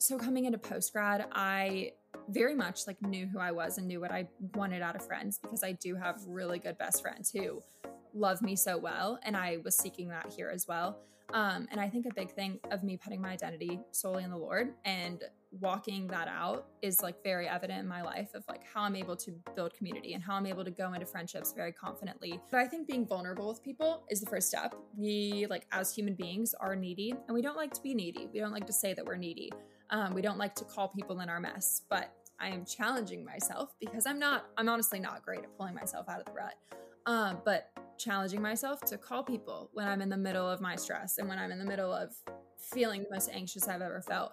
So coming into post grad, I very much like knew who I was and knew what I wanted out of friends because I do have really good best friends who love me so well and I was seeking that here as well. Um, and I think a big thing of me putting my identity solely in the Lord and walking that out is like very evident in my life of like how I'm able to build community and how I'm able to go into friendships very confidently. But I think being vulnerable with people is the first step. We, like, as human beings, are needy and we don't like to be needy. We don't like to say that we're needy. Um, we don't like to call people in our mess. But I am challenging myself because I'm not, I'm honestly not great at pulling myself out of the rut. Um, but challenging myself to call people when I'm in the middle of my stress and when I'm in the middle of feeling the most anxious I've ever felt.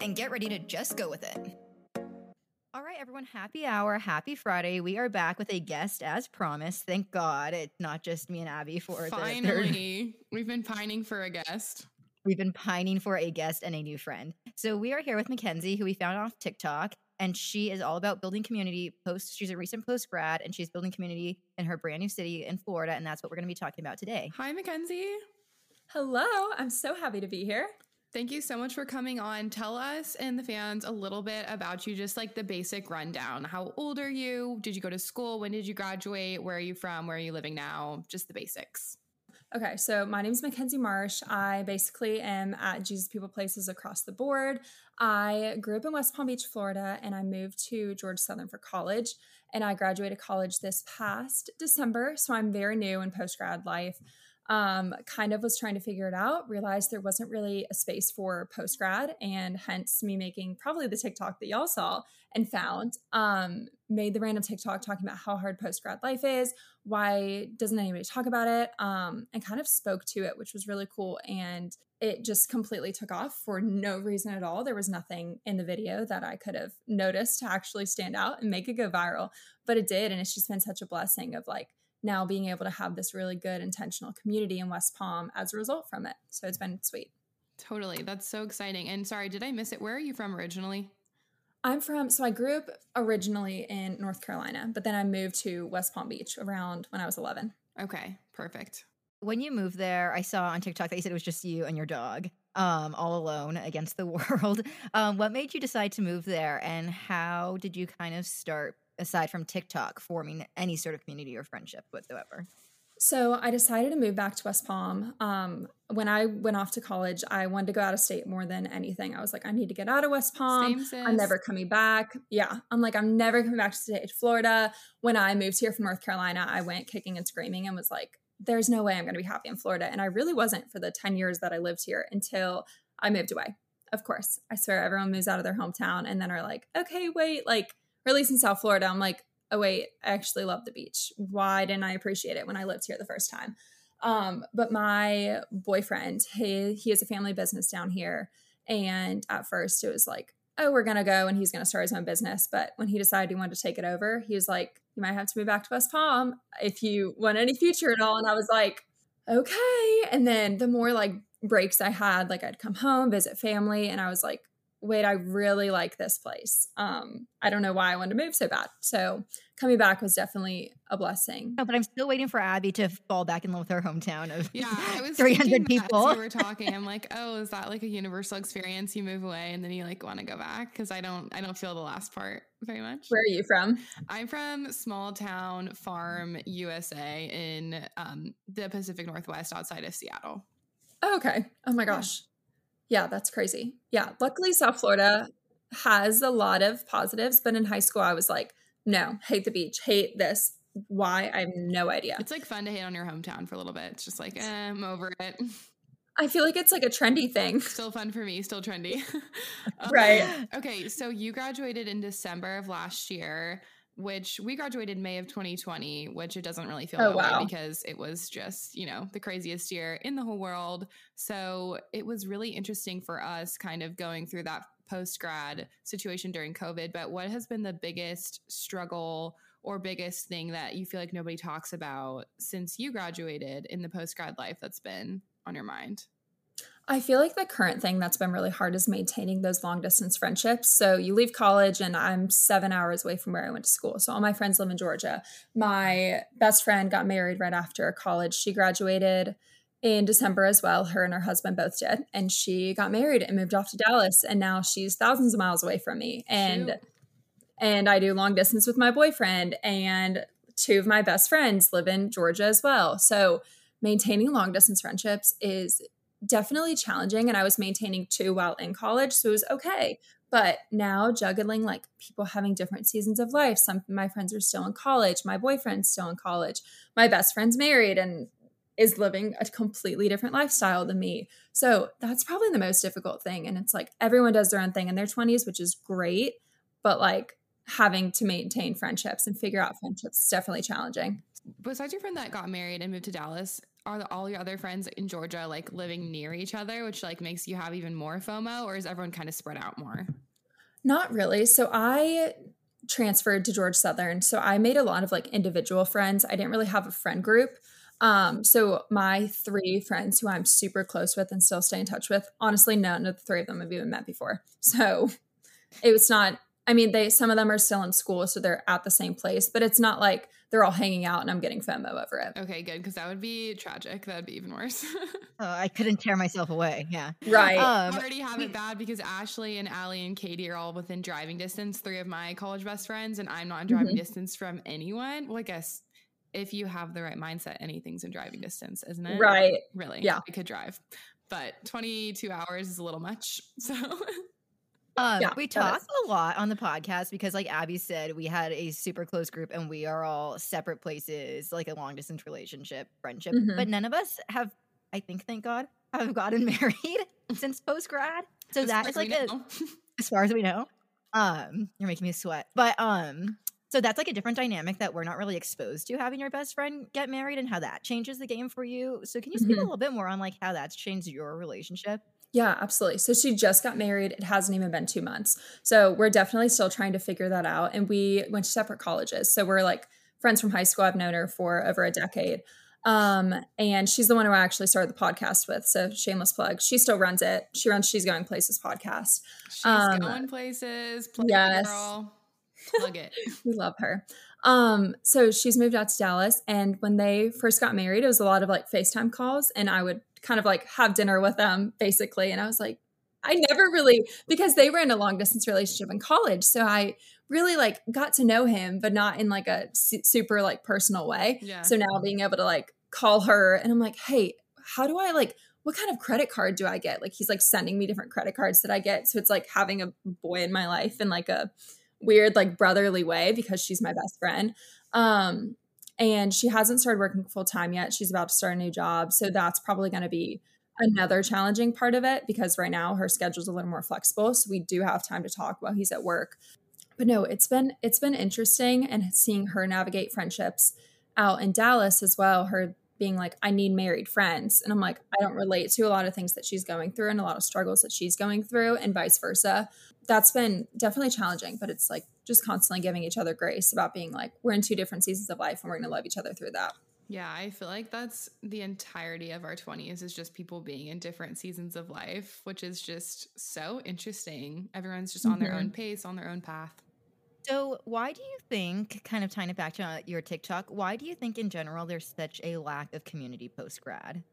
and get ready to just go with it. All right, everyone, happy hour, happy Friday. We are back with a guest as promised. Thank God it's not just me and Abby for the third. Finally, we've been pining for a guest. We've been pining for a guest and a new friend. So we are here with Mackenzie, who we found off TikTok, and she is all about building community. Post, she's a recent post grad, and she's building community in her brand new city in Florida, and that's what we're going to be talking about today. Hi, Mackenzie. Hello, I'm so happy to be here. Thank you so much for coming on. Tell us and the fans a little bit about you, just like the basic rundown. How old are you? Did you go to school? When did you graduate? Where are you from? Where are you living now? Just the basics. Okay, so my name is Mackenzie Marsh. I basically am at Jesus People Places across the board. I grew up in West Palm Beach, Florida, and I moved to Georgia Southern for college. And I graduated college this past December, so I'm very new in post grad life um, kind of was trying to figure it out, realized there wasn't really a space for post grad, and hence me making probably the TikTok that y'all saw and found. Um, made the random TikTok talking about how hard post grad life is, why doesn't anybody talk about it, um, and kind of spoke to it, which was really cool. And it just completely took off for no reason at all. There was nothing in the video that I could have noticed to actually stand out and make it go viral, but it did. And it's just been such a blessing of like, now being able to have this really good intentional community in West Palm as a result from it. So it's been sweet. Totally. That's so exciting. And sorry, did I miss it? Where are you from originally? I'm from, so I grew up originally in North Carolina, but then I moved to West Palm Beach around when I was 11. Okay, perfect. When you moved there, I saw on TikTok that you said it was just you and your dog, um, all alone against the world. Um, what made you decide to move there, and how did you kind of start aside from TikTok, forming any sort of community or friendship whatsoever? So I decided to move back to West Palm. Um, when I went off to college, I wanted to go out of state more than anything. I was like, I need to get out of West Palm. Same, I'm never coming back. Yeah, I'm like, I'm never coming back to state Florida. When I moved here from North Carolina, I went kicking and screaming and was like, there's no way I'm going to be happy in Florida. And I really wasn't for the 10 years that I lived here until I moved away. Of course, I swear everyone moves out of their hometown and then are like, okay, wait, like or at least in South Florida, I'm like, oh wait, I actually love the beach. Why didn't I appreciate it when I lived here the first time? Um, but my boyfriend, he he has a family business down here, and at first it was like, oh, we're gonna go and he's gonna start his own business. But when he decided he wanted to take it over, he was like, you might have to move back to West Palm if you want any future at all. And I was like, okay. And then the more like breaks I had, like I'd come home, visit family, and I was like, wait, I really like this place. Um, I don't know why I wanted to move so bad. So coming back was definitely a blessing. No, but I'm still waiting for Abby to fall back in love with her hometown of yeah, I was 300 people. we were talking. I'm like, oh, is that like a universal experience? You move away and then you like want to go back because I don't, I don't feel the last part very much. Where are you from? I'm from small town farm USA in um, the Pacific Northwest outside of Seattle. Oh, okay. Oh my gosh. Yeah, that's crazy. Yeah. Luckily, South Florida has a lot of positives, but in high school, I was like, no, hate the beach, hate this. Why? I have no idea. It's like fun to hate on your hometown for a little bit. It's just like, eh, I'm over it. I feel like it's like a trendy thing. Still fun for me, still trendy. right. Okay. So you graduated in December of last year. Which we graduated May of 2020, which it doesn't really feel oh, that wow. way because it was just, you know, the craziest year in the whole world. So it was really interesting for us kind of going through that post grad situation during COVID. But what has been the biggest struggle or biggest thing that you feel like nobody talks about since you graduated in the post grad life that's been on your mind? I feel like the current thing that's been really hard is maintaining those long distance friendships. So you leave college, and I'm seven hours away from where I went to school. So all my friends live in Georgia. My best friend got married right after college. She graduated in December as well. Her and her husband both did. And she got married and moved off to Dallas. And now she's thousands of miles away from me. And Shoot. and I do long distance with my boyfriend. And two of my best friends live in Georgia as well. So maintaining long distance friendships is definitely challenging and I was maintaining two while in college, so it was okay. But now juggling like people having different seasons of life. Some my friends are still in college, my boyfriend's still in college, my best friend's married and is living a completely different lifestyle than me. So that's probably the most difficult thing. And it's like everyone does their own thing in their 20s, which is great. But like having to maintain friendships and figure out friendships is definitely challenging. Besides your friend that got married and moved to Dallas, are all your other friends in Georgia like living near each other, which like makes you have even more FOMO, or is everyone kind of spread out more? Not really. So I transferred to Georgia Southern, so I made a lot of like individual friends. I didn't really have a friend group. Um, so my three friends who I'm super close with and still stay in touch with, honestly, none of the three of them have even met before. So it was not I mean, they some of them are still in school, so they're at the same place, but it's not like they're all hanging out and I'm getting FOMO over it. Okay, good, because that would be tragic. That would be even worse. oh, I couldn't tear myself away. Yeah, right. Um, I already have it bad because Ashley and Allie and Katie are all within driving distance. Three of my college best friends, and I'm not in driving mm-hmm. distance from anyone. Well, I guess if you have the right mindset, anything's in driving distance, isn't it? Right. Really? Yeah. I could drive, but 22 hours is a little much. So. Um, yeah, we talk a lot on the podcast because, like Abby said, we had a super close group and we are all separate places, like a long distance relationship, friendship. Mm-hmm. But none of us have, I think, thank God, have gotten married since post grad. So as that is like a, as far as we know. Um, you're making me sweat, but um, so that's like a different dynamic that we're not really exposed to having your best friend get married and how that changes the game for you. So can you speak mm-hmm. a little bit more on like how that's changed your relationship? Yeah, absolutely. So she just got married. It hasn't even been two months. So we're definitely still trying to figure that out. And we went to separate colleges. So we're like friends from high school. I've known her for over a decade. Um, and she's the one who I actually started the podcast with. So shameless plug. She still runs it. She runs She's Going Places podcast. She's um, going places. Plug yes. Plug it. we love her. Um, so she's moved out to Dallas. And when they first got married, it was a lot of like FaceTime calls. And I would kind of like have dinner with them basically. And I was like, I never really, because they were in a long distance relationship in college. So I really like got to know him, but not in like a su- super like personal way. Yeah. So now being able to like call her and I'm like, hey, how do I like, what kind of credit card do I get? Like he's like sending me different credit cards that I get. So it's like having a boy in my life and like a weird like brotherly way because she's my best friend. Um and she hasn't started working full time yet. She's about to start a new job. So that's probably going to be another challenging part of it because right now her schedule's a little more flexible. So we do have time to talk while he's at work. But no, it's been it's been interesting and seeing her navigate friendships out in Dallas as well. Her being like, I need married friends. And I'm like, I don't relate to a lot of things that she's going through and a lot of struggles that she's going through, and vice versa. That's been definitely challenging, but it's like just constantly giving each other grace about being like, we're in two different seasons of life and we're going to love each other through that. Yeah, I feel like that's the entirety of our 20s is just people being in different seasons of life, which is just so interesting. Everyone's just mm-hmm. on their own mm-hmm. pace, on their own path. So, why do you think, kind of tying it back to your TikTok, why do you think in general there's such a lack of community post grad?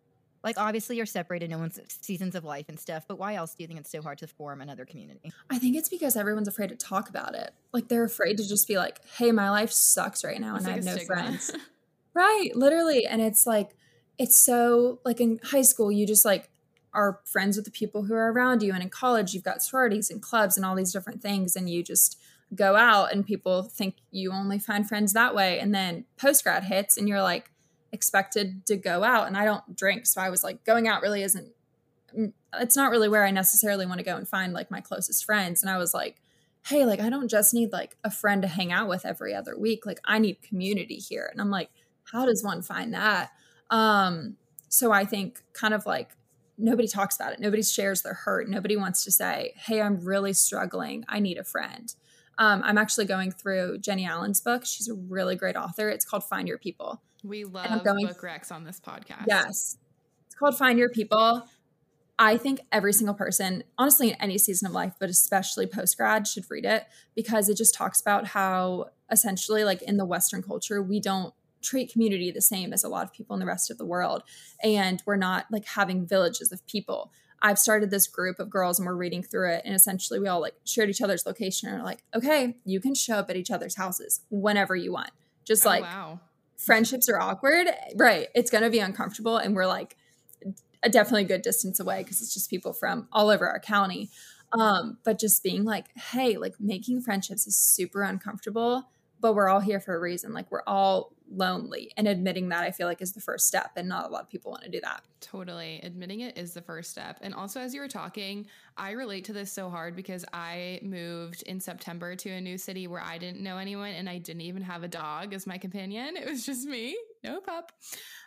Like, obviously, you're separated, no one's seasons of life and stuff, but why else do you think it's so hard to form another community? I think it's because everyone's afraid to talk about it. Like, they're afraid to just be like, hey, my life sucks right now it's and like I have no stigma. friends. right, literally. And it's like, it's so, like, in high school, you just like, are friends with the people who are around you. And in college, you've got sororities and clubs and all these different things. And you just, go out and people think you only find friends that way and then post grad hits and you're like expected to go out and I don't drink so I was like going out really isn't mm, it's not really where I necessarily want to go and find like my closest friends and I was like hey, like I don't just need like a friend to hang out with every other week. Like I need community here. And I'm like, how does one find that? Um, so I think kind of like nobody talks about it. Nobody shares their hurt. Nobody wants to say, hey, I'm really struggling. I need a friend. Um, I'm actually going through Jennie Allen's book. She's a really great author. It's called Find Your People. We love going, book recs on this podcast. Yes. It's called Find Your People. I think every single person, honestly, in any season of life, but especially post grad, should read it because it just talks about how essentially, like in the Western culture, we don't treat community the same as a lot of people in the rest of the world. And we're not like having villages of people. I've started this group of girls and we're reading through it. And essentially, we all like shared each other's location and are like, okay, you can show up at each other's houses whenever you want. Just oh, like wow. Friendships are awkward. Right. It's going to be uncomfortable. And we're like, a definitely good distance away because it's just people from all over our county. Um, but just being like, hey, like making friendships is super uncomfortable, but we're all here for a reason. Like we're all lonely. And admitting that I feel like is the first step. And not a lot of people want to do that. Totally. Admitting it is the first step. And also, as you were talking, I relate to this so hard because I moved in September to a new city where I didn't know anyone and I didn't even have a dog as my companion. It was just me, no pup.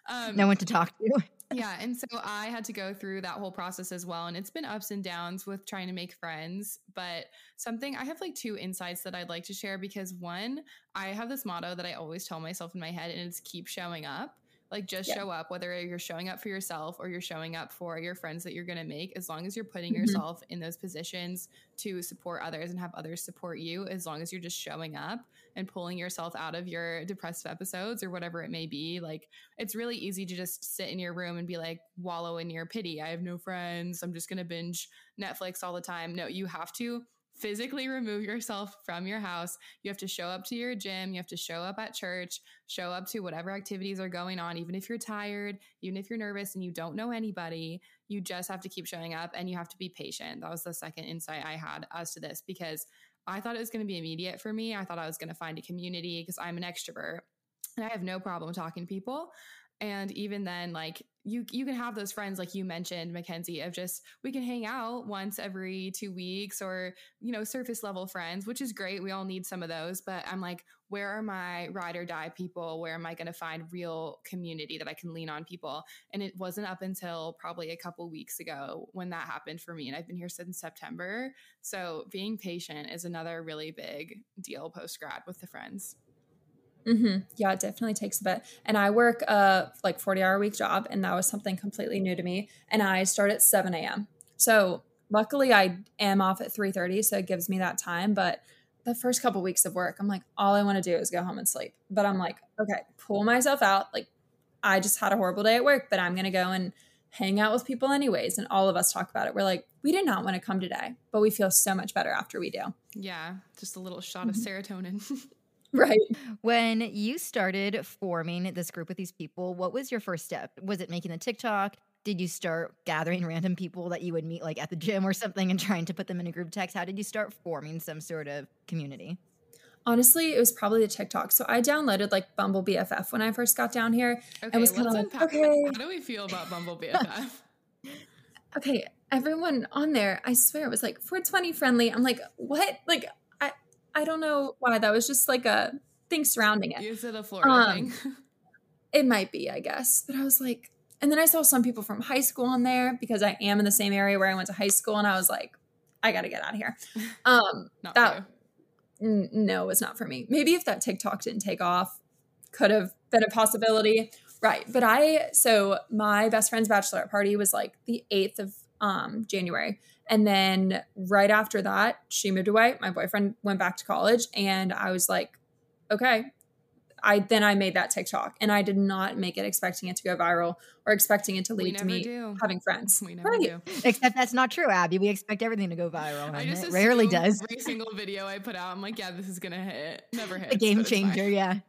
Um, no one to talk to yeah. And so I had to go through that whole process as well. And it's been ups and downs with trying to make friends. But something I have like two insights that I'd like to share because one, I have this motto that I always tell myself in my head, and it's keep showing up. Like just yeah. show up, whether you're showing up for yourself or you're showing up for your friends that you're going to make, as long as you're putting mm-hmm. yourself in those positions to support others and have others support you, as long as you're just showing up and pulling yourself out of your depressive episodes or whatever it may be. Like it's really easy to just sit in your room and be like, wallow in your pity. I have no friends. I'm just going to binge Netflix all the time. No, you have to physically remove yourself from your house. You have to show up to your gym. You have to show up at church, show up to whatever activities are going on, even if you're tired, even if you're nervous and you don't know anybody. You just have to keep showing up and you have to be patient. That was the second insight I had as to this because I thought it was going to be immediate for me. I thought I was going to find a community because I'm an extrovert and I have no problem talking to people and even then like you you can have those friends like you mentioned mackenzie of just we can hang out once every two weeks or you know surface level friends which is great. We all need some of those. But i'm like where are my ride or die people? Where am i going to find real community that i can lean on people? And it wasn't up until probably a couple weeks ago when that happened for me and i've been here since september. So being patient is another really big deal post grad with the friends Mm-hmm. Yeah, it definitely takes a bit. And I work a like 40 hour week job, and that was something completely new to me. And I start at 7 a.m. So luckily I am off at 3:30, so it gives me that time. But the first couple weeks of work, I'm like, all I want to do is go home and sleep. But I'm like, okay, pull myself out. Like, I just had a horrible day at work, but I'm gonna go and hang out with people anyways. And all of us talk about it. We're like, we did not want to come today, but we feel so much better after we do. Yeah, just a little shot mm-hmm. of serotonin. Right. When you started forming this group with these people, what was your first step? Was it making the TikTok? Did you start gathering random people that you would meet like at the gym or something and trying to put them in a group text? How did you start forming some sort of community? Honestly, it was probably the TikTok. So I downloaded like Bumble BFF when I first got down here. Okay, and was kind of like, okay. How do we feel about Bumble BFF? okay, everyone on there, I swear it was like 420 friendly. I'm like, what? Like I don't know why. That was just like a thing surrounding it. Is it a Florida um, thing? it might be, I guess. But I was like, and then I saw some people from high school on there because I am in the same area where I went to high school, and I was like, I got to get out of here. Um, that n- no, it's not for me. Maybe if that TikTok didn't take off, could have been a possibility, right? But I so my best friend's bachelorette party was like the eighth of um, January, and then right after that, she moved away. My boyfriend went back to college, and I was like, okay. I then I made that TikTok, and I did not make it expecting it to go viral or expecting it to lead to me do. having friends. We never right. do. Except that's not true, Abby. We expect everything to go viral. I just it rarely does. Every single video I put out, I'm like, yeah, this is gonna hit. Never hit. A game changer, yeah.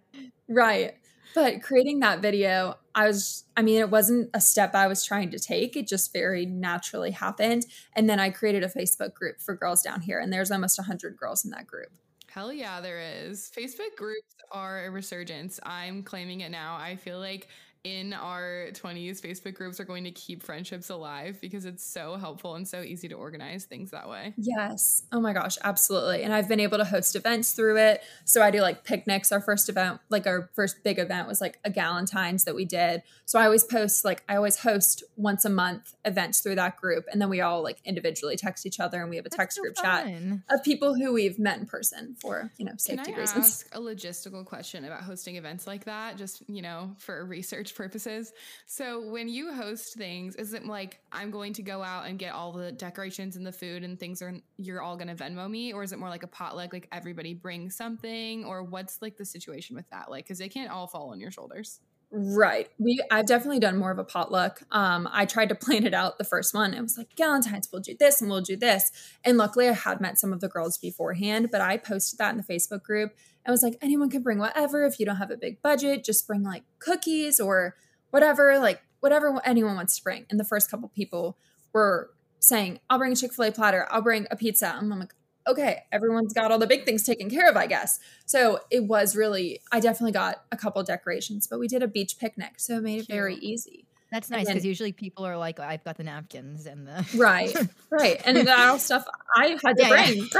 Right. But creating that video, I was, I mean, it wasn't a step I was trying to take. It just very naturally happened. And then I created a Facebook group for girls down here, and there's almost 100 girls in that group. Hell yeah, there is. Facebook groups are a resurgence. I'm claiming it now. I feel like in our 20s Facebook groups are going to keep friendships alive because it's so helpful and so easy to organize things that way. Yes. Oh my gosh, absolutely. And I've been able to host events through it. So I do like picnics. Our first event, like our first big event was like a Galentine's that we did. So I always post like I always host once a month events through that group and then we all like individually text each other and we have a That's text so group fun. chat of people who we've met in person for, you know, safety Can I reasons. Ask a logistical question about hosting events like that just, you know, for research purposes. So when you host things, is it like I'm going to go out and get all the decorations and the food and things are you're all going to Venmo me or is it more like a potluck like everybody brings something or what's like the situation with that? Like cuz they can't all fall on your shoulders. Right. We I've definitely done more of a potluck. Um, I tried to plan it out the first one. It was like Galentine's, we'll do this and we'll do this. And luckily I had met some of the girls beforehand, but I posted that in the Facebook group and was like, anyone can bring whatever. If you don't have a big budget, just bring like cookies or whatever, like whatever anyone wants to bring. And the first couple people were saying, I'll bring a Chick-fil-A platter, I'll bring a pizza. And I'm like, okay, everyone's got all the big things taken care of, I guess. So it was really, I definitely got a couple decorations, but we did a beach picnic. So it made it very easy. That's nice because usually people are like, I've got the napkins and the. right, right. And that stuff I had to yeah, bring. Yeah.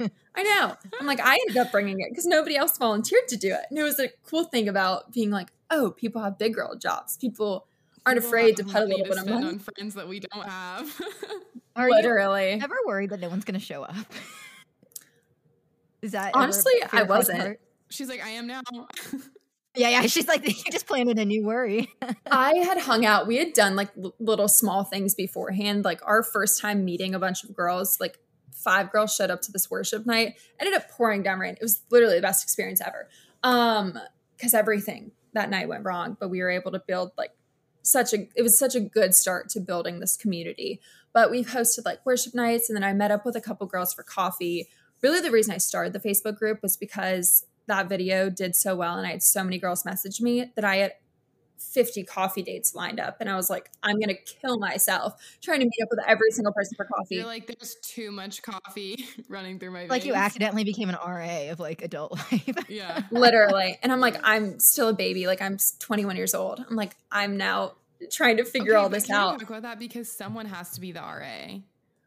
Right. I know. I'm like, I ended up bringing it because nobody else volunteered to do it. And it was a cool thing about being like, oh, people have big girl jobs. People aren't people afraid to put a little bit of money on friends that we don't have. Are Literally. you ever worried that no one's going to show up? Is that honestly? I wasn't. She's like, I am now. Yeah, yeah. She's like, you just planted a new worry. I had hung out. We had done like l- little small things beforehand. Like our first time meeting a bunch of girls, like five girls showed up to this worship night. Ended up pouring down rain. It was literally the best experience ever. Um, because everything that night went wrong, but we were able to build like such a it was such a good start to building this community. But we've hosted like worship nights and then I met up with a couple girls for coffee. Really the reason I started the Facebook group was because that video did so well and I had so many girls message me that I had 50 coffee dates lined up and I was like, I'm gonna kill myself trying to meet up with every single person for coffee. You're like, there's too much coffee running through my veins. Like you accidentally became an RA of like adult life. yeah. Literally. And I'm like, I'm still a baby. Like I'm 21 years old. I'm like, I'm now trying to figure okay, all this out. talk about that because someone has to be the RA.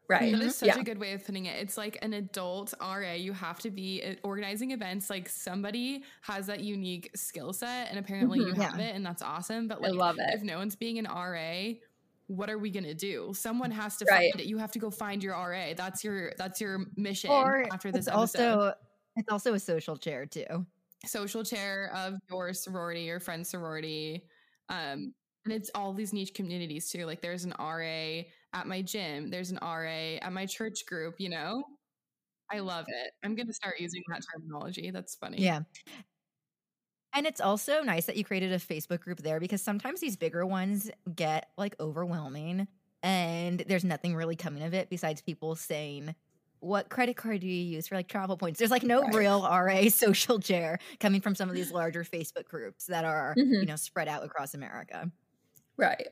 Right. That is such yeah. a good way of putting it. It's like an adult RA. You have to be uh, organizing events. Like somebody has that unique skill set, and apparently mm-hmm, you have yeah. it, and that's awesome. But like, I love it. If no one's being an RA, what are we gonna do? Someone has to right. find it. You have to go find your RA. That's your that's your mission or after this it's. Also, it's also a social chair too. Social chair of your sorority or friend sorority. Um, and it's all these niche communities too. Like there's an RA at my gym, there's an RA at my church group, you know? I love it. I'm going to start using that terminology. That's funny. Yeah. And it's also nice that you created a Facebook group there because sometimes these bigger ones get like overwhelming and there's nothing really coming of it besides people saying, what credit card do you use for like travel points? There's like no right. real RA social chair coming from some of these larger Facebook groups that are, mm-hmm. you know, spread out across America. Right.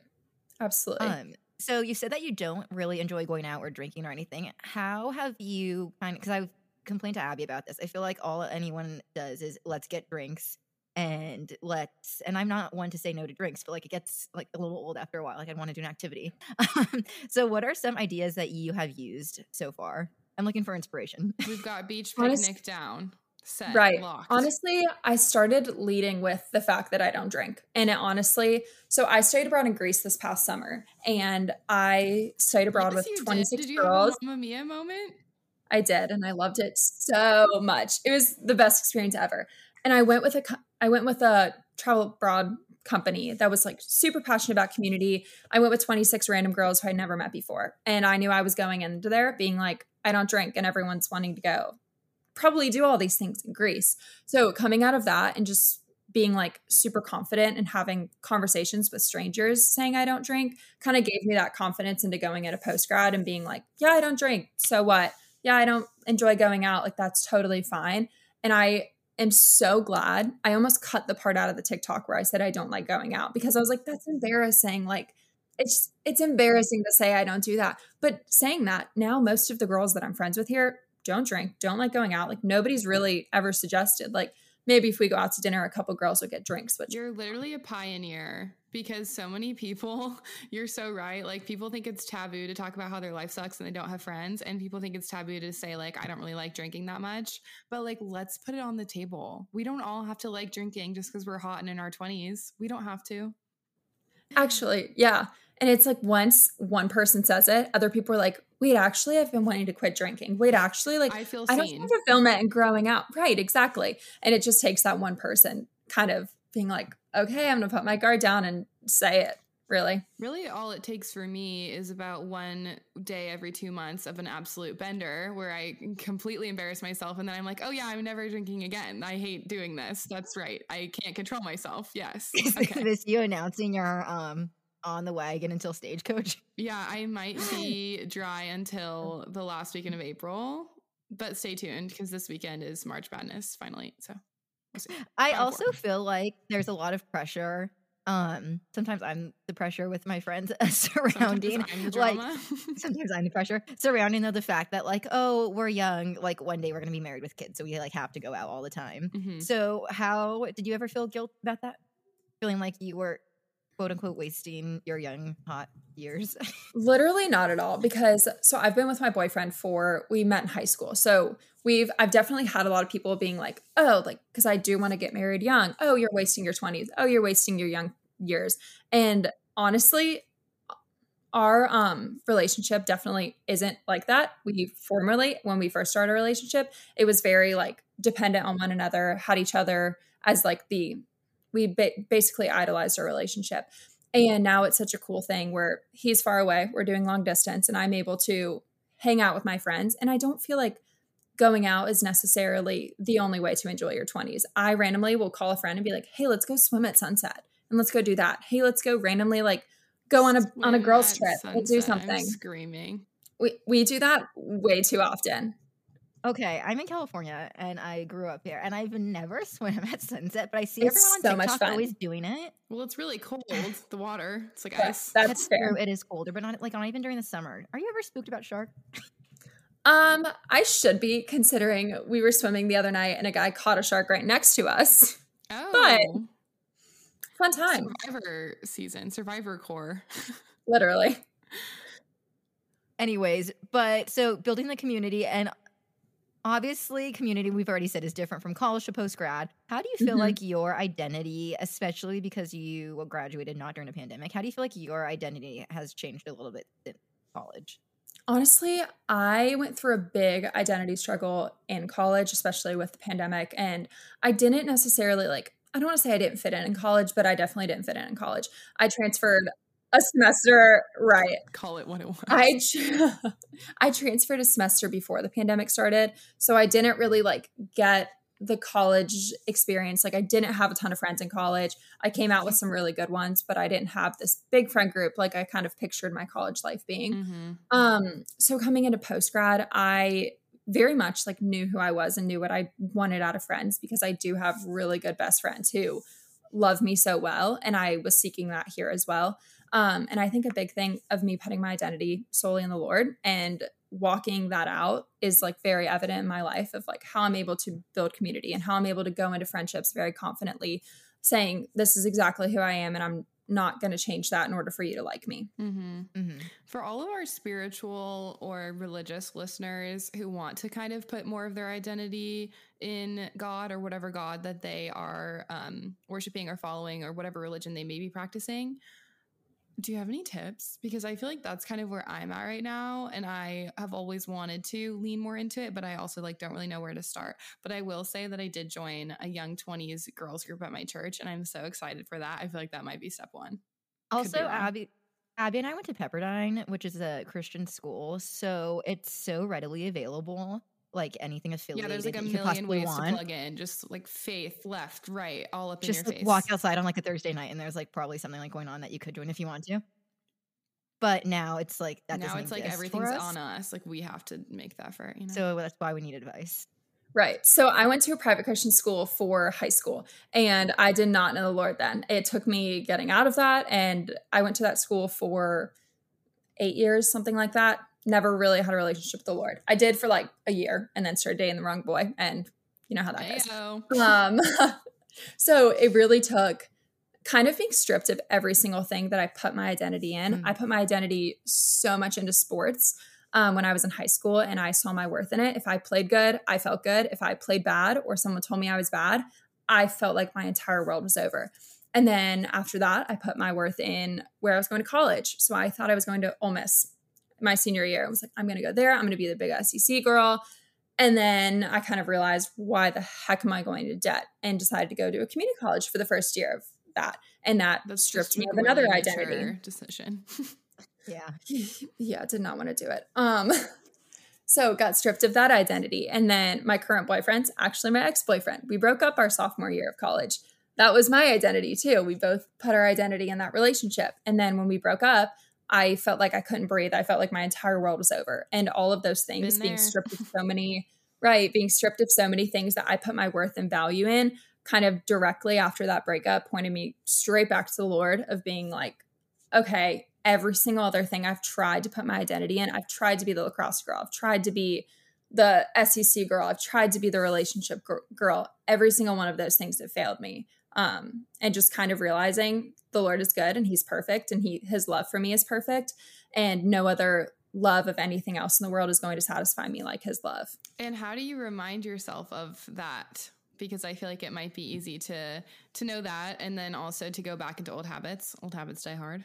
Absolutely. Um, so you said that you don't really enjoy going out or drinking or anything. How have you kind of because I've complained to Abby about this. I feel like all anyone does is let's get drinks and let's and I'm not one to say no to drinks, but like it gets like a little old after a while. Like I'd want to do an activity. so what are some ideas that you have used so far? I'm looking for inspiration. We've got beach picnic Honest- down set right. locked. honestly i started leading with the fact that i don't drink. And it honestly so i stayed abroad in greece this past summer and i stayed abroad yes, with 26 did. Did you girls have a mia moment? I did and i loved it so much. It was the best experience ever. And i went with a i went with a travel abroad company that was like super passionate about community. I went with 26 random girls who i'd never met before and i knew i was going into there being like i don't drink and everyone's wanting to go probably do all these things in Greece. So coming out of that and just being like super confident and having conversations with strangers saying I don't drink kind of gave me that confidence into going at a post grad and being like, yeah, I don't drink. So what? Yeah, I don't enjoy going out. Like that's totally fine. And I am so glad I almost cut the part out of the TikTok where I said I don't like going out because I was like, that's embarrassing. Like it's it's embarrassing to say I don't do that. But saying that, now most of the girls that I'm friends with here don't drink, don't like going out. Like nobody's really ever suggested like maybe if we go out to dinner, a couple girls will get drinks. But you're literally a pioneer because so many people, you're so right. Like people think it's taboo to talk about how their life sucks and they don't have friends, and people think it's taboo to say like I don't really like drinking that much. But like let's put it on the table. We don't all have to like drinking just because we're hot and in our twenties. We don't have to. Actually, yeah. And it's like once one person says it, other people are like, wait, actually, I've been wanting to quit drinking. Wait, actually, like, I feel I don't have fulfillment and growing out. Right, exactly. And it just takes that one person kind of being like, okay, I'm going to put my guard down and say it. Really? Really, all it takes for me is about one day every two months of an absolute bender where I completely embarrass myself. And then I'm like, oh, yeah, I'm never drinking again. I hate doing this. That's right. I can't control myself. Yes. Okay. this you announcing your um on the wagon until stagecoach. Yeah, I might be dry until the last weekend of April, but stay tuned because this weekend is March Madness finally. So we'll I also feel like there's a lot of pressure. Um, sometimes I'm the pressure with my friends surrounding sometimes like sometimes I'm the pressure surrounding though the fact that like oh we're young like one day we're gonna be married with kids so we like have to go out all the time. Mm-hmm. So how did you ever feel guilt about that? Feeling like you were quote unquote wasting your young hot years? Literally not at all because so I've been with my boyfriend for we met in high school. So we've I've definitely had a lot of people being like, "Oh, like cuz I do want to get married young. Oh, you're wasting your 20s. Oh, you're wasting your young years." And honestly, our um relationship definitely isn't like that. We formerly when we first started a relationship, it was very like dependent on one another, had each other as like the we ba- basically idolized our relationship. And now it's such a cool thing where he's far away, we're doing long distance, and I'm able to hang out with my friends. And I don't feel like going out is necessarily the only way to enjoy your 20s. I randomly will call a friend and be like, "Hey, let's go swim at sunset." And let's go do that. Hey, let's go randomly like go on a swim on a girls trip. Sunset. We'll do something. I'm screaming. We we do that way too often. Okay, I'm in California and I grew up here, and I've never swam at sunset, but I see it's everyone on so TikTok always doing it. Well, it's really cold. The water, it's like yeah, ice. That's, that's fair. True. It is colder, but not like not even during the summer. Are you ever spooked about shark? Um, I should be considering we were swimming the other night and a guy caught a shark right next to us. Oh, but fun time. Survivor season, Survivor core. Literally. Anyways, but so building the community and obviously community we've already said is different from college to post grad. How do you feel mm-hmm. like your identity especially because you graduated not during a pandemic how do you feel like your identity has changed a little bit in college? Honestly i went through a big identity struggle in college especially with the pandemic and i didn't necessarily like i don't want to say i didn't fit in in college but i definitely didn't fit in in college. I transferred a semester right. Call it what it was i i transferred a semester before the pandemic started so i didn't really like get the college experience. Like i didn't have a ton of friends in college. I came out with some really good ones but i didn't have this big friend group like i kind of pictured my college life being. Mm-hmm. um so coming into post grad i very much like knew who i was and knew what i wanted out of friends because i do have really good best friends who love me so well and i was seeking that here as well um, and I think a big thing of me putting my identity solely in the Lord and walking that out is like very evident in my life of like how I'm able to build community and how I'm able to go into friendships very confidently, saying, This is exactly who I am, and I'm not going to change that in order for you to like me. Mm-hmm. Mm-hmm. For all of our spiritual or religious listeners who want to kind of put more of their identity in God or whatever God that they are um, worshiping or following or whatever religion they may be practicing, do you have any tips? Because I feel like that's kind of where I'm at right now. And I have always wanted to lean more into it, but I also like don't really know where to start. But I will say that I did join a young 20s girls group at my church, and I'm so excited for that. I feel like that might be step one. Also, Abby Abby and I went to Pepperdine, which is a Christian school. So it's so readily available like anything affiliated. Yeah, there's like a million ways want. to plug in, just like faith, left, right, all up just in your like face. Walk outside on like a Thursday night, and there's like probably something like going on that you could join if you want to. But now it's like that. Now it's like everything's us. on us. Like we have to make the effort. You know? So that's why we need advice. Right. So I went to a private Christian school for high school and I did not know the Lord then. It took me getting out of that. And I went to that school for eight years, something like that never really had a relationship with the Lord. I did for like a year and then started dating the wrong boy and you know how that goes. Um, so it really took kind of being stripped of every single thing that I put my identity in. Mm-hmm. I put my identity so much into sports um, when I was in high school and I saw my worth in it. If I played good, I felt good. If I played bad or someone told me I was bad, I felt like my entire world was over. And then after that, I put my worth in where I was going to college. So I thought I was going to Ole Miss my senior year. I was like, I'm going to go there. I'm going to be the big SEC girl. And then I kind of realized, why the heck am I going to debt? And decided to go to a community college for the first year of that. And that That's stripped me of another identity. Decision. yeah. Yeah, did not want to do it. Um, so got stripped of that identity. And then my current boyfriend's actually my ex-boyfriend. We broke up our sophomore year of college. That was my identity too. We both put our identity in that relationship. And then when we broke up, I felt like I couldn't breathe. I felt like my entire world was over. And all of those things being stripped of so many, right, being stripped of so many things that I put my worth and value in, kind of directly after that breakup pointed me straight back to the Lord of being like, okay, every single other thing I've tried to put my identity in, I've tried to be the lacrosse girl, I've tried to be the SEC girl, I've tried to be the relationship girl. Every single one of those things have failed me. Um, and just kind of realizing the Lord is good and he's perfect and he his love for me is perfect and no other love of anything else in the world is going to satisfy me like his love. And how do you remind yourself of that? Because I feel like it might be easy to to know that and then also to go back into old habits. Old habits die hard.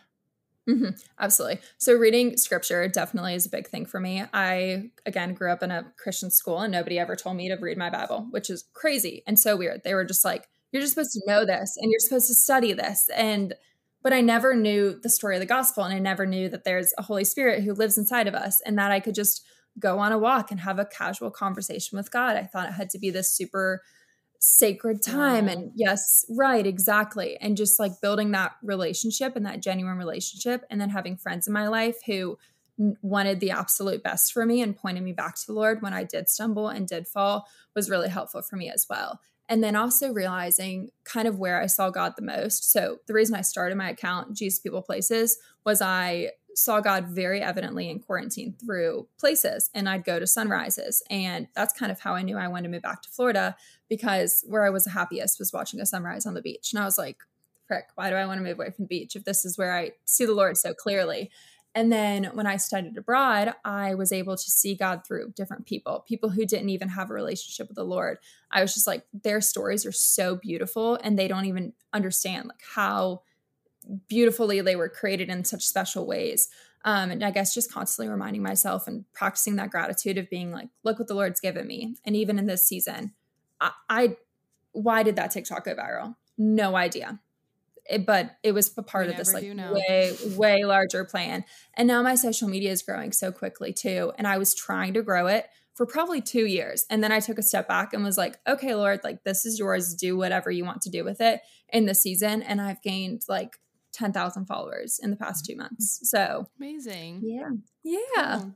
Mm-hmm, absolutely. So reading scripture definitely is a big thing for me. I again grew up in a Christian school and nobody ever told me to read my Bible, which is crazy and so weird. They were just like you're just supposed to know this and you're supposed to study this and but i never knew the story of the gospel and i never knew that there's a holy spirit who lives inside of us and that i could just go on a walk and have a casual conversation with god i thought it had to be this super sacred time wow. and yes right exactly and just like building that relationship and that genuine relationship and then having friends in my life who wanted the absolute best for me and pointed me back to the lord when i did stumble and did fall was really helpful for me as well and then also realizing kind of where I saw God the most. So the reason I started my account, Jesus People Places, was I saw God very evidently in quarantine through places and I'd go to sunrises. And that's kind of how I knew I wanted to move back to Florida because where I was the happiest was watching a sunrise on the beach. And I was like, frick, why do I want to move away from the beach if this is where I see the Lord so clearly? And then when I studied abroad, I was able to see God through different people, people who didn't even have a relationship with the Lord. I was just like, their stories are so beautiful and they don't even understand like how beautifully they were created in such special ways. Um, and I guess just constantly reminding myself and practicing that gratitude of being like, look what the Lord's given me. And even in this season, I, I why did that TikTok go viral? No idea it, but it was a part we of this like way way larger plan. And now my social media is growing so quickly too. And i was trying to grow it for probably two years. And then i took a step back and was like okay lord like this is yours. Do whatever you want to do with it in the season. And i've gained like 10,000 followers in the past two mm-hmm. months. So amazing. yeah. Yeah. Cool.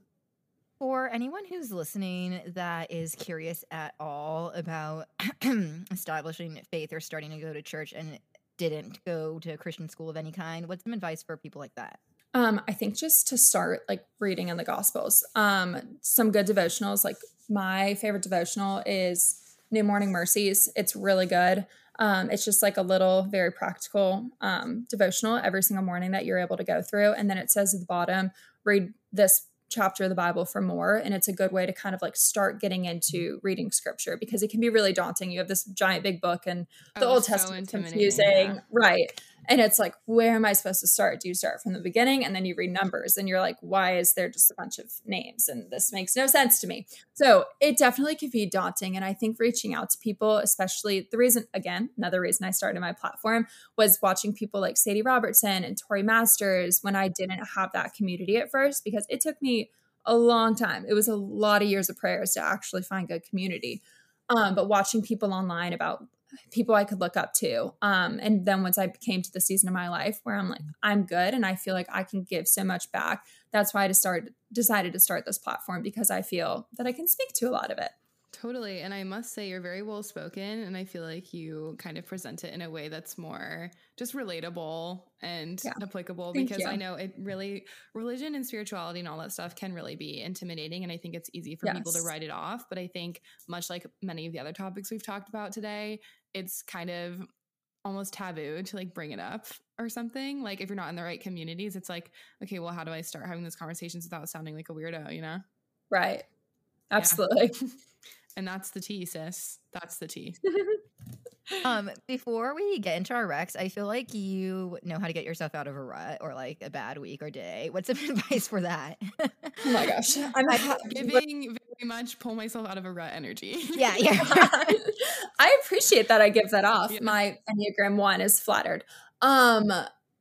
For anyone who's listening that is curious at all about establishing faith or starting to go to church and didn't go to a Christian school of any kind, what's some advice for people like that? Um, I think just to start like reading in the Gospels. Um, some good devotionals. Like my favorite devotional is New Morning Mercies. It's really good. Um, it's just like a little, very practical um, devotional every single morning that you're able to go through. And then it says at the bottom, read this chapter of the Bible for more. And it's a good way to kind of like start getting into mm-hmm. reading scripture because it can be really daunting. You have this giant big book and the oh, Old so Testament confusing. Yeah. Right. And it's like, where am I supposed to start? Do you start from the beginning and then you read numbers and you're like, why is there just a bunch of names? And this makes no sense to me. So it definitely can be daunting. And I think reaching out to people, especially the reason, again, another reason I started my platform was watching people like Sadie Robertson and Tori Masters when I didn't have that community at first, because it took me a long time. It was a lot of years of prayers to actually find good community. Um, but watching people online about people I could look up to. Um, and then once I came to the season of my life where I'm like, I'm good and I feel like I can give so much back. That's why I just started, decided to start this platform because I feel that I can speak to a lot of it. Totally. And I must say, you're very well spoken. And I feel like you kind of present it in a way that's more just relatable and yeah. applicable Thank because you. I know it really, religion and spirituality and all that stuff can really be intimidating. And I think it's easy for yes. people to write it off. But I think, much like many of the other topics we've talked about today, it's kind of almost taboo to like bring it up or something. Like if you're not in the right communities, it's like, okay, well, how do I start having those conversations without sounding like a weirdo, you know? Right. Absolutely. Yeah. and that's the tea, sis. That's the tea. um, before we get into our recs, I feel like you know how to get yourself out of a rut or like a bad week or day. What's some advice for that? oh my gosh. I'm giving very much pull myself out of a rut energy. yeah, yeah. I appreciate that I give that off. Yeah. My Enneagram one is flattered. Um,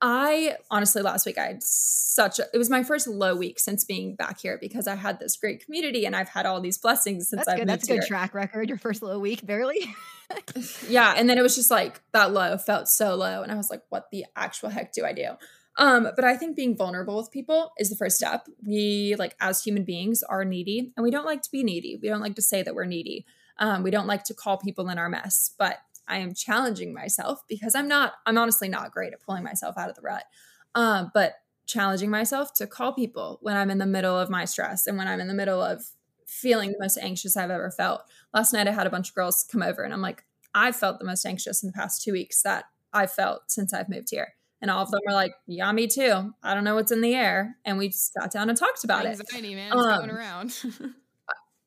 I honestly last week I had such a it was my first low week since being back here because I had this great community and I've had all these blessings since That's I've good. That's a good here. track record. Your first low week, barely. Yeah, and then it was just like that low felt so low, and I was like, "What the actual heck do I do?" Um, but I think being vulnerable with people is the first step. We like as human beings are needy, and we don't like to be needy. We don't like to say that we're needy. Um, we don't like to call people in our mess, but I am challenging myself because I'm not, I'm honestly not great at pulling myself out of the rut. Um, but challenging myself to call people when I'm in the middle of my stress and when I'm in the middle of feeling the most anxious I've ever felt. Last night I had a bunch of girls come over and I'm like, I've felt the most anxious in the past two weeks that I've felt since I've moved here. And all of them were like, Yeah, me too. I don't know what's in the air. And we sat down and talked about Anxiety, it. man. It's um, going around.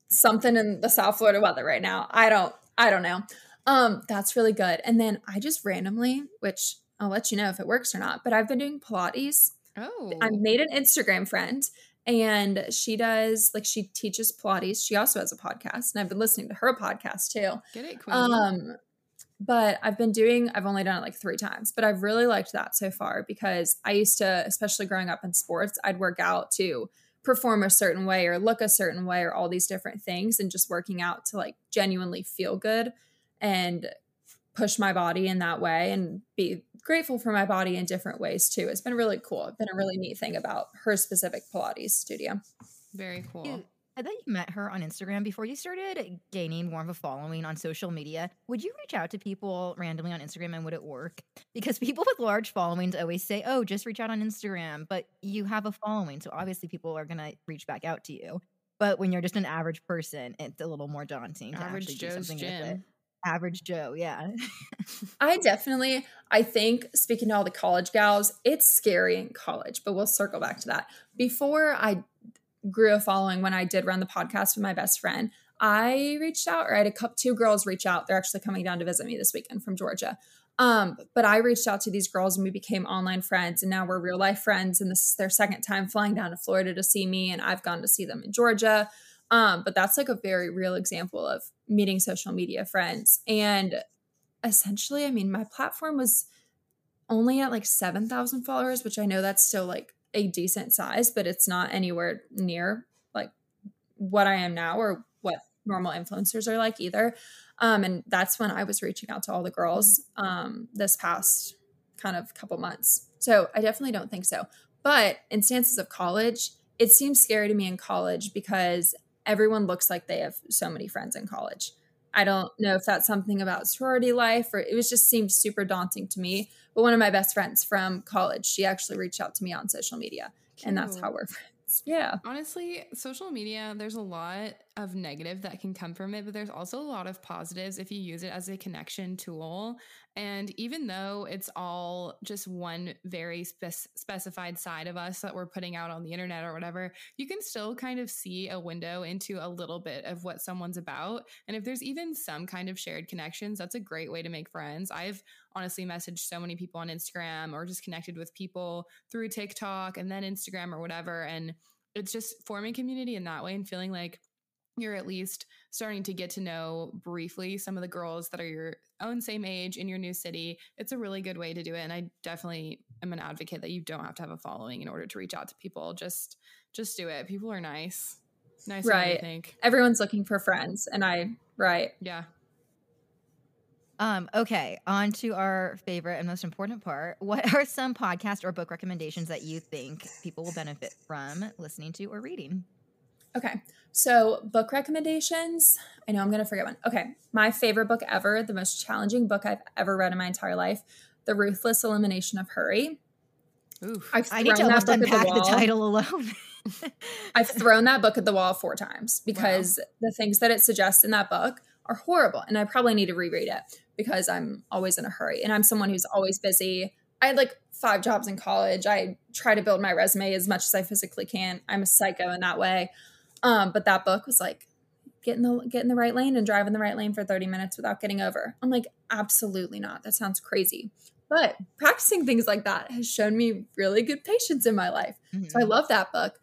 something in the South Florida weather right now. I don't I don't know. Um, that's really good. And then I just randomly, which I'll let you know if it works or not, but I've been doing Pilates. Oh. I made an Instagram friend and she does like she teaches Pilates. She also has a podcast and I've been listening to her podcast too. Get it, queen. Um but I've been doing I've only done it like 3 times, but I've really liked that so far because I used to especially growing up in sports, I'd work out to perform a certain way or look a certain way or all these different things and just working out to like genuinely feel good and push my body in that way and be grateful for my body in different ways too. It's been really cool. It's been a really neat thing about her specific Pilates studio. Very cool. You, I thought you met her on Instagram before you started gaining more of a following on social media. Would you reach out to people randomly on Instagram and would it work? Because people with large followings always say, oh, just reach out on Instagram, but you have a following. So obviously people are going to reach back out to you. But when you're just an average person, it's a little more daunting average to actually Joe's do something gym. with it average Joe. Yeah. I definitely, I think, speaking to all the college gals, it's scary in college, but we'll circle back to that. Before I grew a following, when I did run the podcast with my best friend, I reached out, or I had a couple, two girls reach out. They're actually coming down to visit me this weekend from Georgia. Um, but I reached out to these girls and we became online friends, and now we're real life friends. And this is their second time flying down to Florida to see me, and I've gone to see them in Georgia. Um, but that's like a very real example of meeting social media friends. And essentially, I mean, my platform was only at like 7,000 followers, which I know that's still like a decent size, but it's not anywhere near like what I am now or what normal influencers are like either. Um, and that's when I was reaching out to all the girls um, this past kind of couple months. So I definitely don't think so. But instances of college, it seems scary to me in college because everyone looks like they have so many friends in college. I don't know if that's something about sorority life or it was just seemed super daunting to me. But one of my best friends from college, she actually reached out to me on social media, Cute. and that's how we're friends. Yeah. Honestly, social media, there's a lot of negative that can come from it, but there's also a lot of positives if you use it as a connection tool. And even though it's all just one very spe- specified side of us that we're putting out on the internet or whatever, you can still kind of see a window into a little bit of what someone's about. And if there's even some kind of shared connections, that's a great way to make friends. I've honestly messaged so many people on Instagram or just connected with people through TikTok and then Instagram or whatever. And it's just forming community in that way and feeling like you're at least starting to get to know briefly some of the girls that are your own same age in your new city. It's a really good way to do it. And I definitely am an advocate that you don't have to have a following in order to reach out to people. Just just do it. People are nice. Nice, right? I think everyone's looking for friends, and I right. Yeah. Um, okay, on to our favorite and most important part. What are some podcast or book recommendations that you think people will benefit from listening to or reading? Okay. So, book recommendations. I know I'm going to forget one. Okay. My favorite book ever, the most challenging book I've ever read in my entire life The Ruthless Elimination of Hurry. Oof. I've I need to almost unpack the, the, title alone. I've thrown that book at the wall four times because wow. the things that it suggests in that book are horrible. And I probably need to reread it because I'm always in a hurry and I'm someone who's always busy. I had like five jobs in college. I try to build my resume as much as I physically can. I'm a psycho in that way. Um, but that book was like, get in the get in the right lane and drive in the right lane for 30 minutes without getting over. I'm like, absolutely not. That sounds crazy. But practicing things like that has shown me really good patience in my life. Mm-hmm. So I mm-hmm. love that book.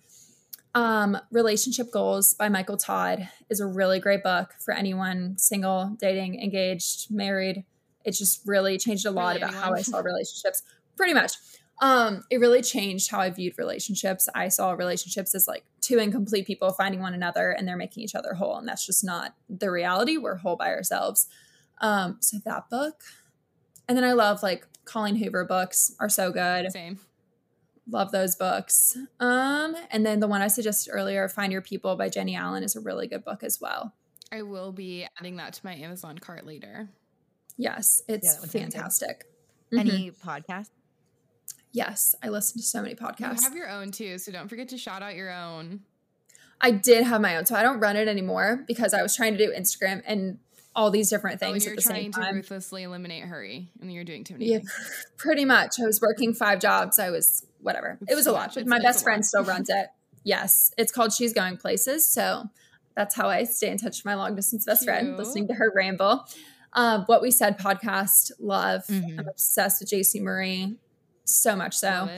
Um, Relationship Goals by Michael Todd is a really great book for anyone single, dating, engaged, married. It just really changed a lot really about anyone. how I saw relationships. Pretty much um, it really changed how I viewed relationships. I saw relationships as like two incomplete people finding one another and they're making each other whole. And that's just not the reality. We're whole by ourselves. Um, so that book. And then I love like Colleen Hoover books are so good. Same. Love those books. Um, and then the one I suggested earlier, Find Your People by Jennie Allen, is a really good book as well. I will be adding that to my Amazon cart later. Yes, it's yeah, fantastic. Mm-hmm. Any podcast Yes, I listen to so many podcasts. You have your own too, so don't forget to shout out your own. I did have my own, so I don't run it anymore because I was trying to do Instagram and all these different oh, things oh, at the same time. to ruthlessly eliminate hurry, and you're doing too many. Yeah, things. pretty much. I was working five jobs. I was whatever. It's it was a lot. My best friend still runs it. Yes, it's called She's Going Places. So that's how I stay in touch with my long distance best Cute. friend, listening to her ramble. Um, what we said podcast, love. Mm-hmm. I'm obsessed with JC Marie so much so.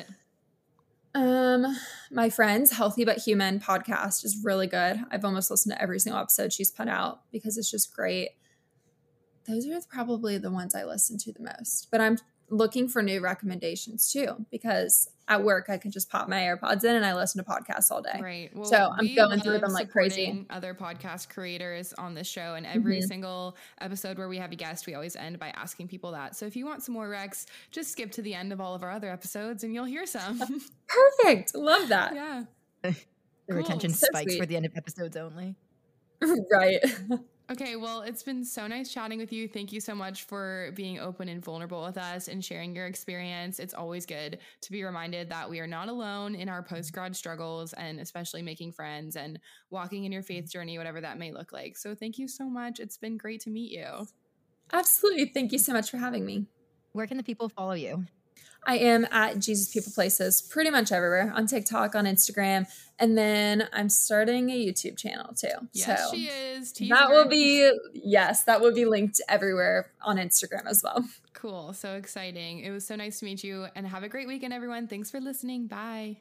Um, my friend's Healthy But Human podcast is really good. I've almost listened to every single episode she's put out because it's just great. Those are probably the ones I listen to the most. But I'm looking for new recommendations too because at work I can just pop my AirPods in and I listen to podcasts all day. Right. Well, so I'm going through them like crazy. Other podcast creators on this show, and every mm-hmm. single episode where we have a guest, we always end by asking people that. So if you want some more recs, just skip to the end of all of our other episodes and you'll hear some. Perfect. Love that. Yeah. the cool. retention so spikes sweet. for the end of episodes only. right. Okay, well, it's been so nice chatting with you. Thank you so much for being open and vulnerable with us and sharing your experience. It's always good to be reminded that we are not alone in our mm-hmm. post grad struggles and especially making friends and walking in your mm-hmm. faith journey, whatever that may look like. So, thank you so much. It's been great to meet you. Absolutely. Thank you so much for having me. Where can the people follow you? I am at Jesus People Places pretty much everywhere on TikTok, on Instagram, and then I'm starting a YouTube channel too. Yes, so she is. Teaser. That will be yes, that will be linked everywhere on Instagram as well. Cool. So exciting. It was so nice to meet you and have a great weekend, everyone. Thanks for listening. Bye.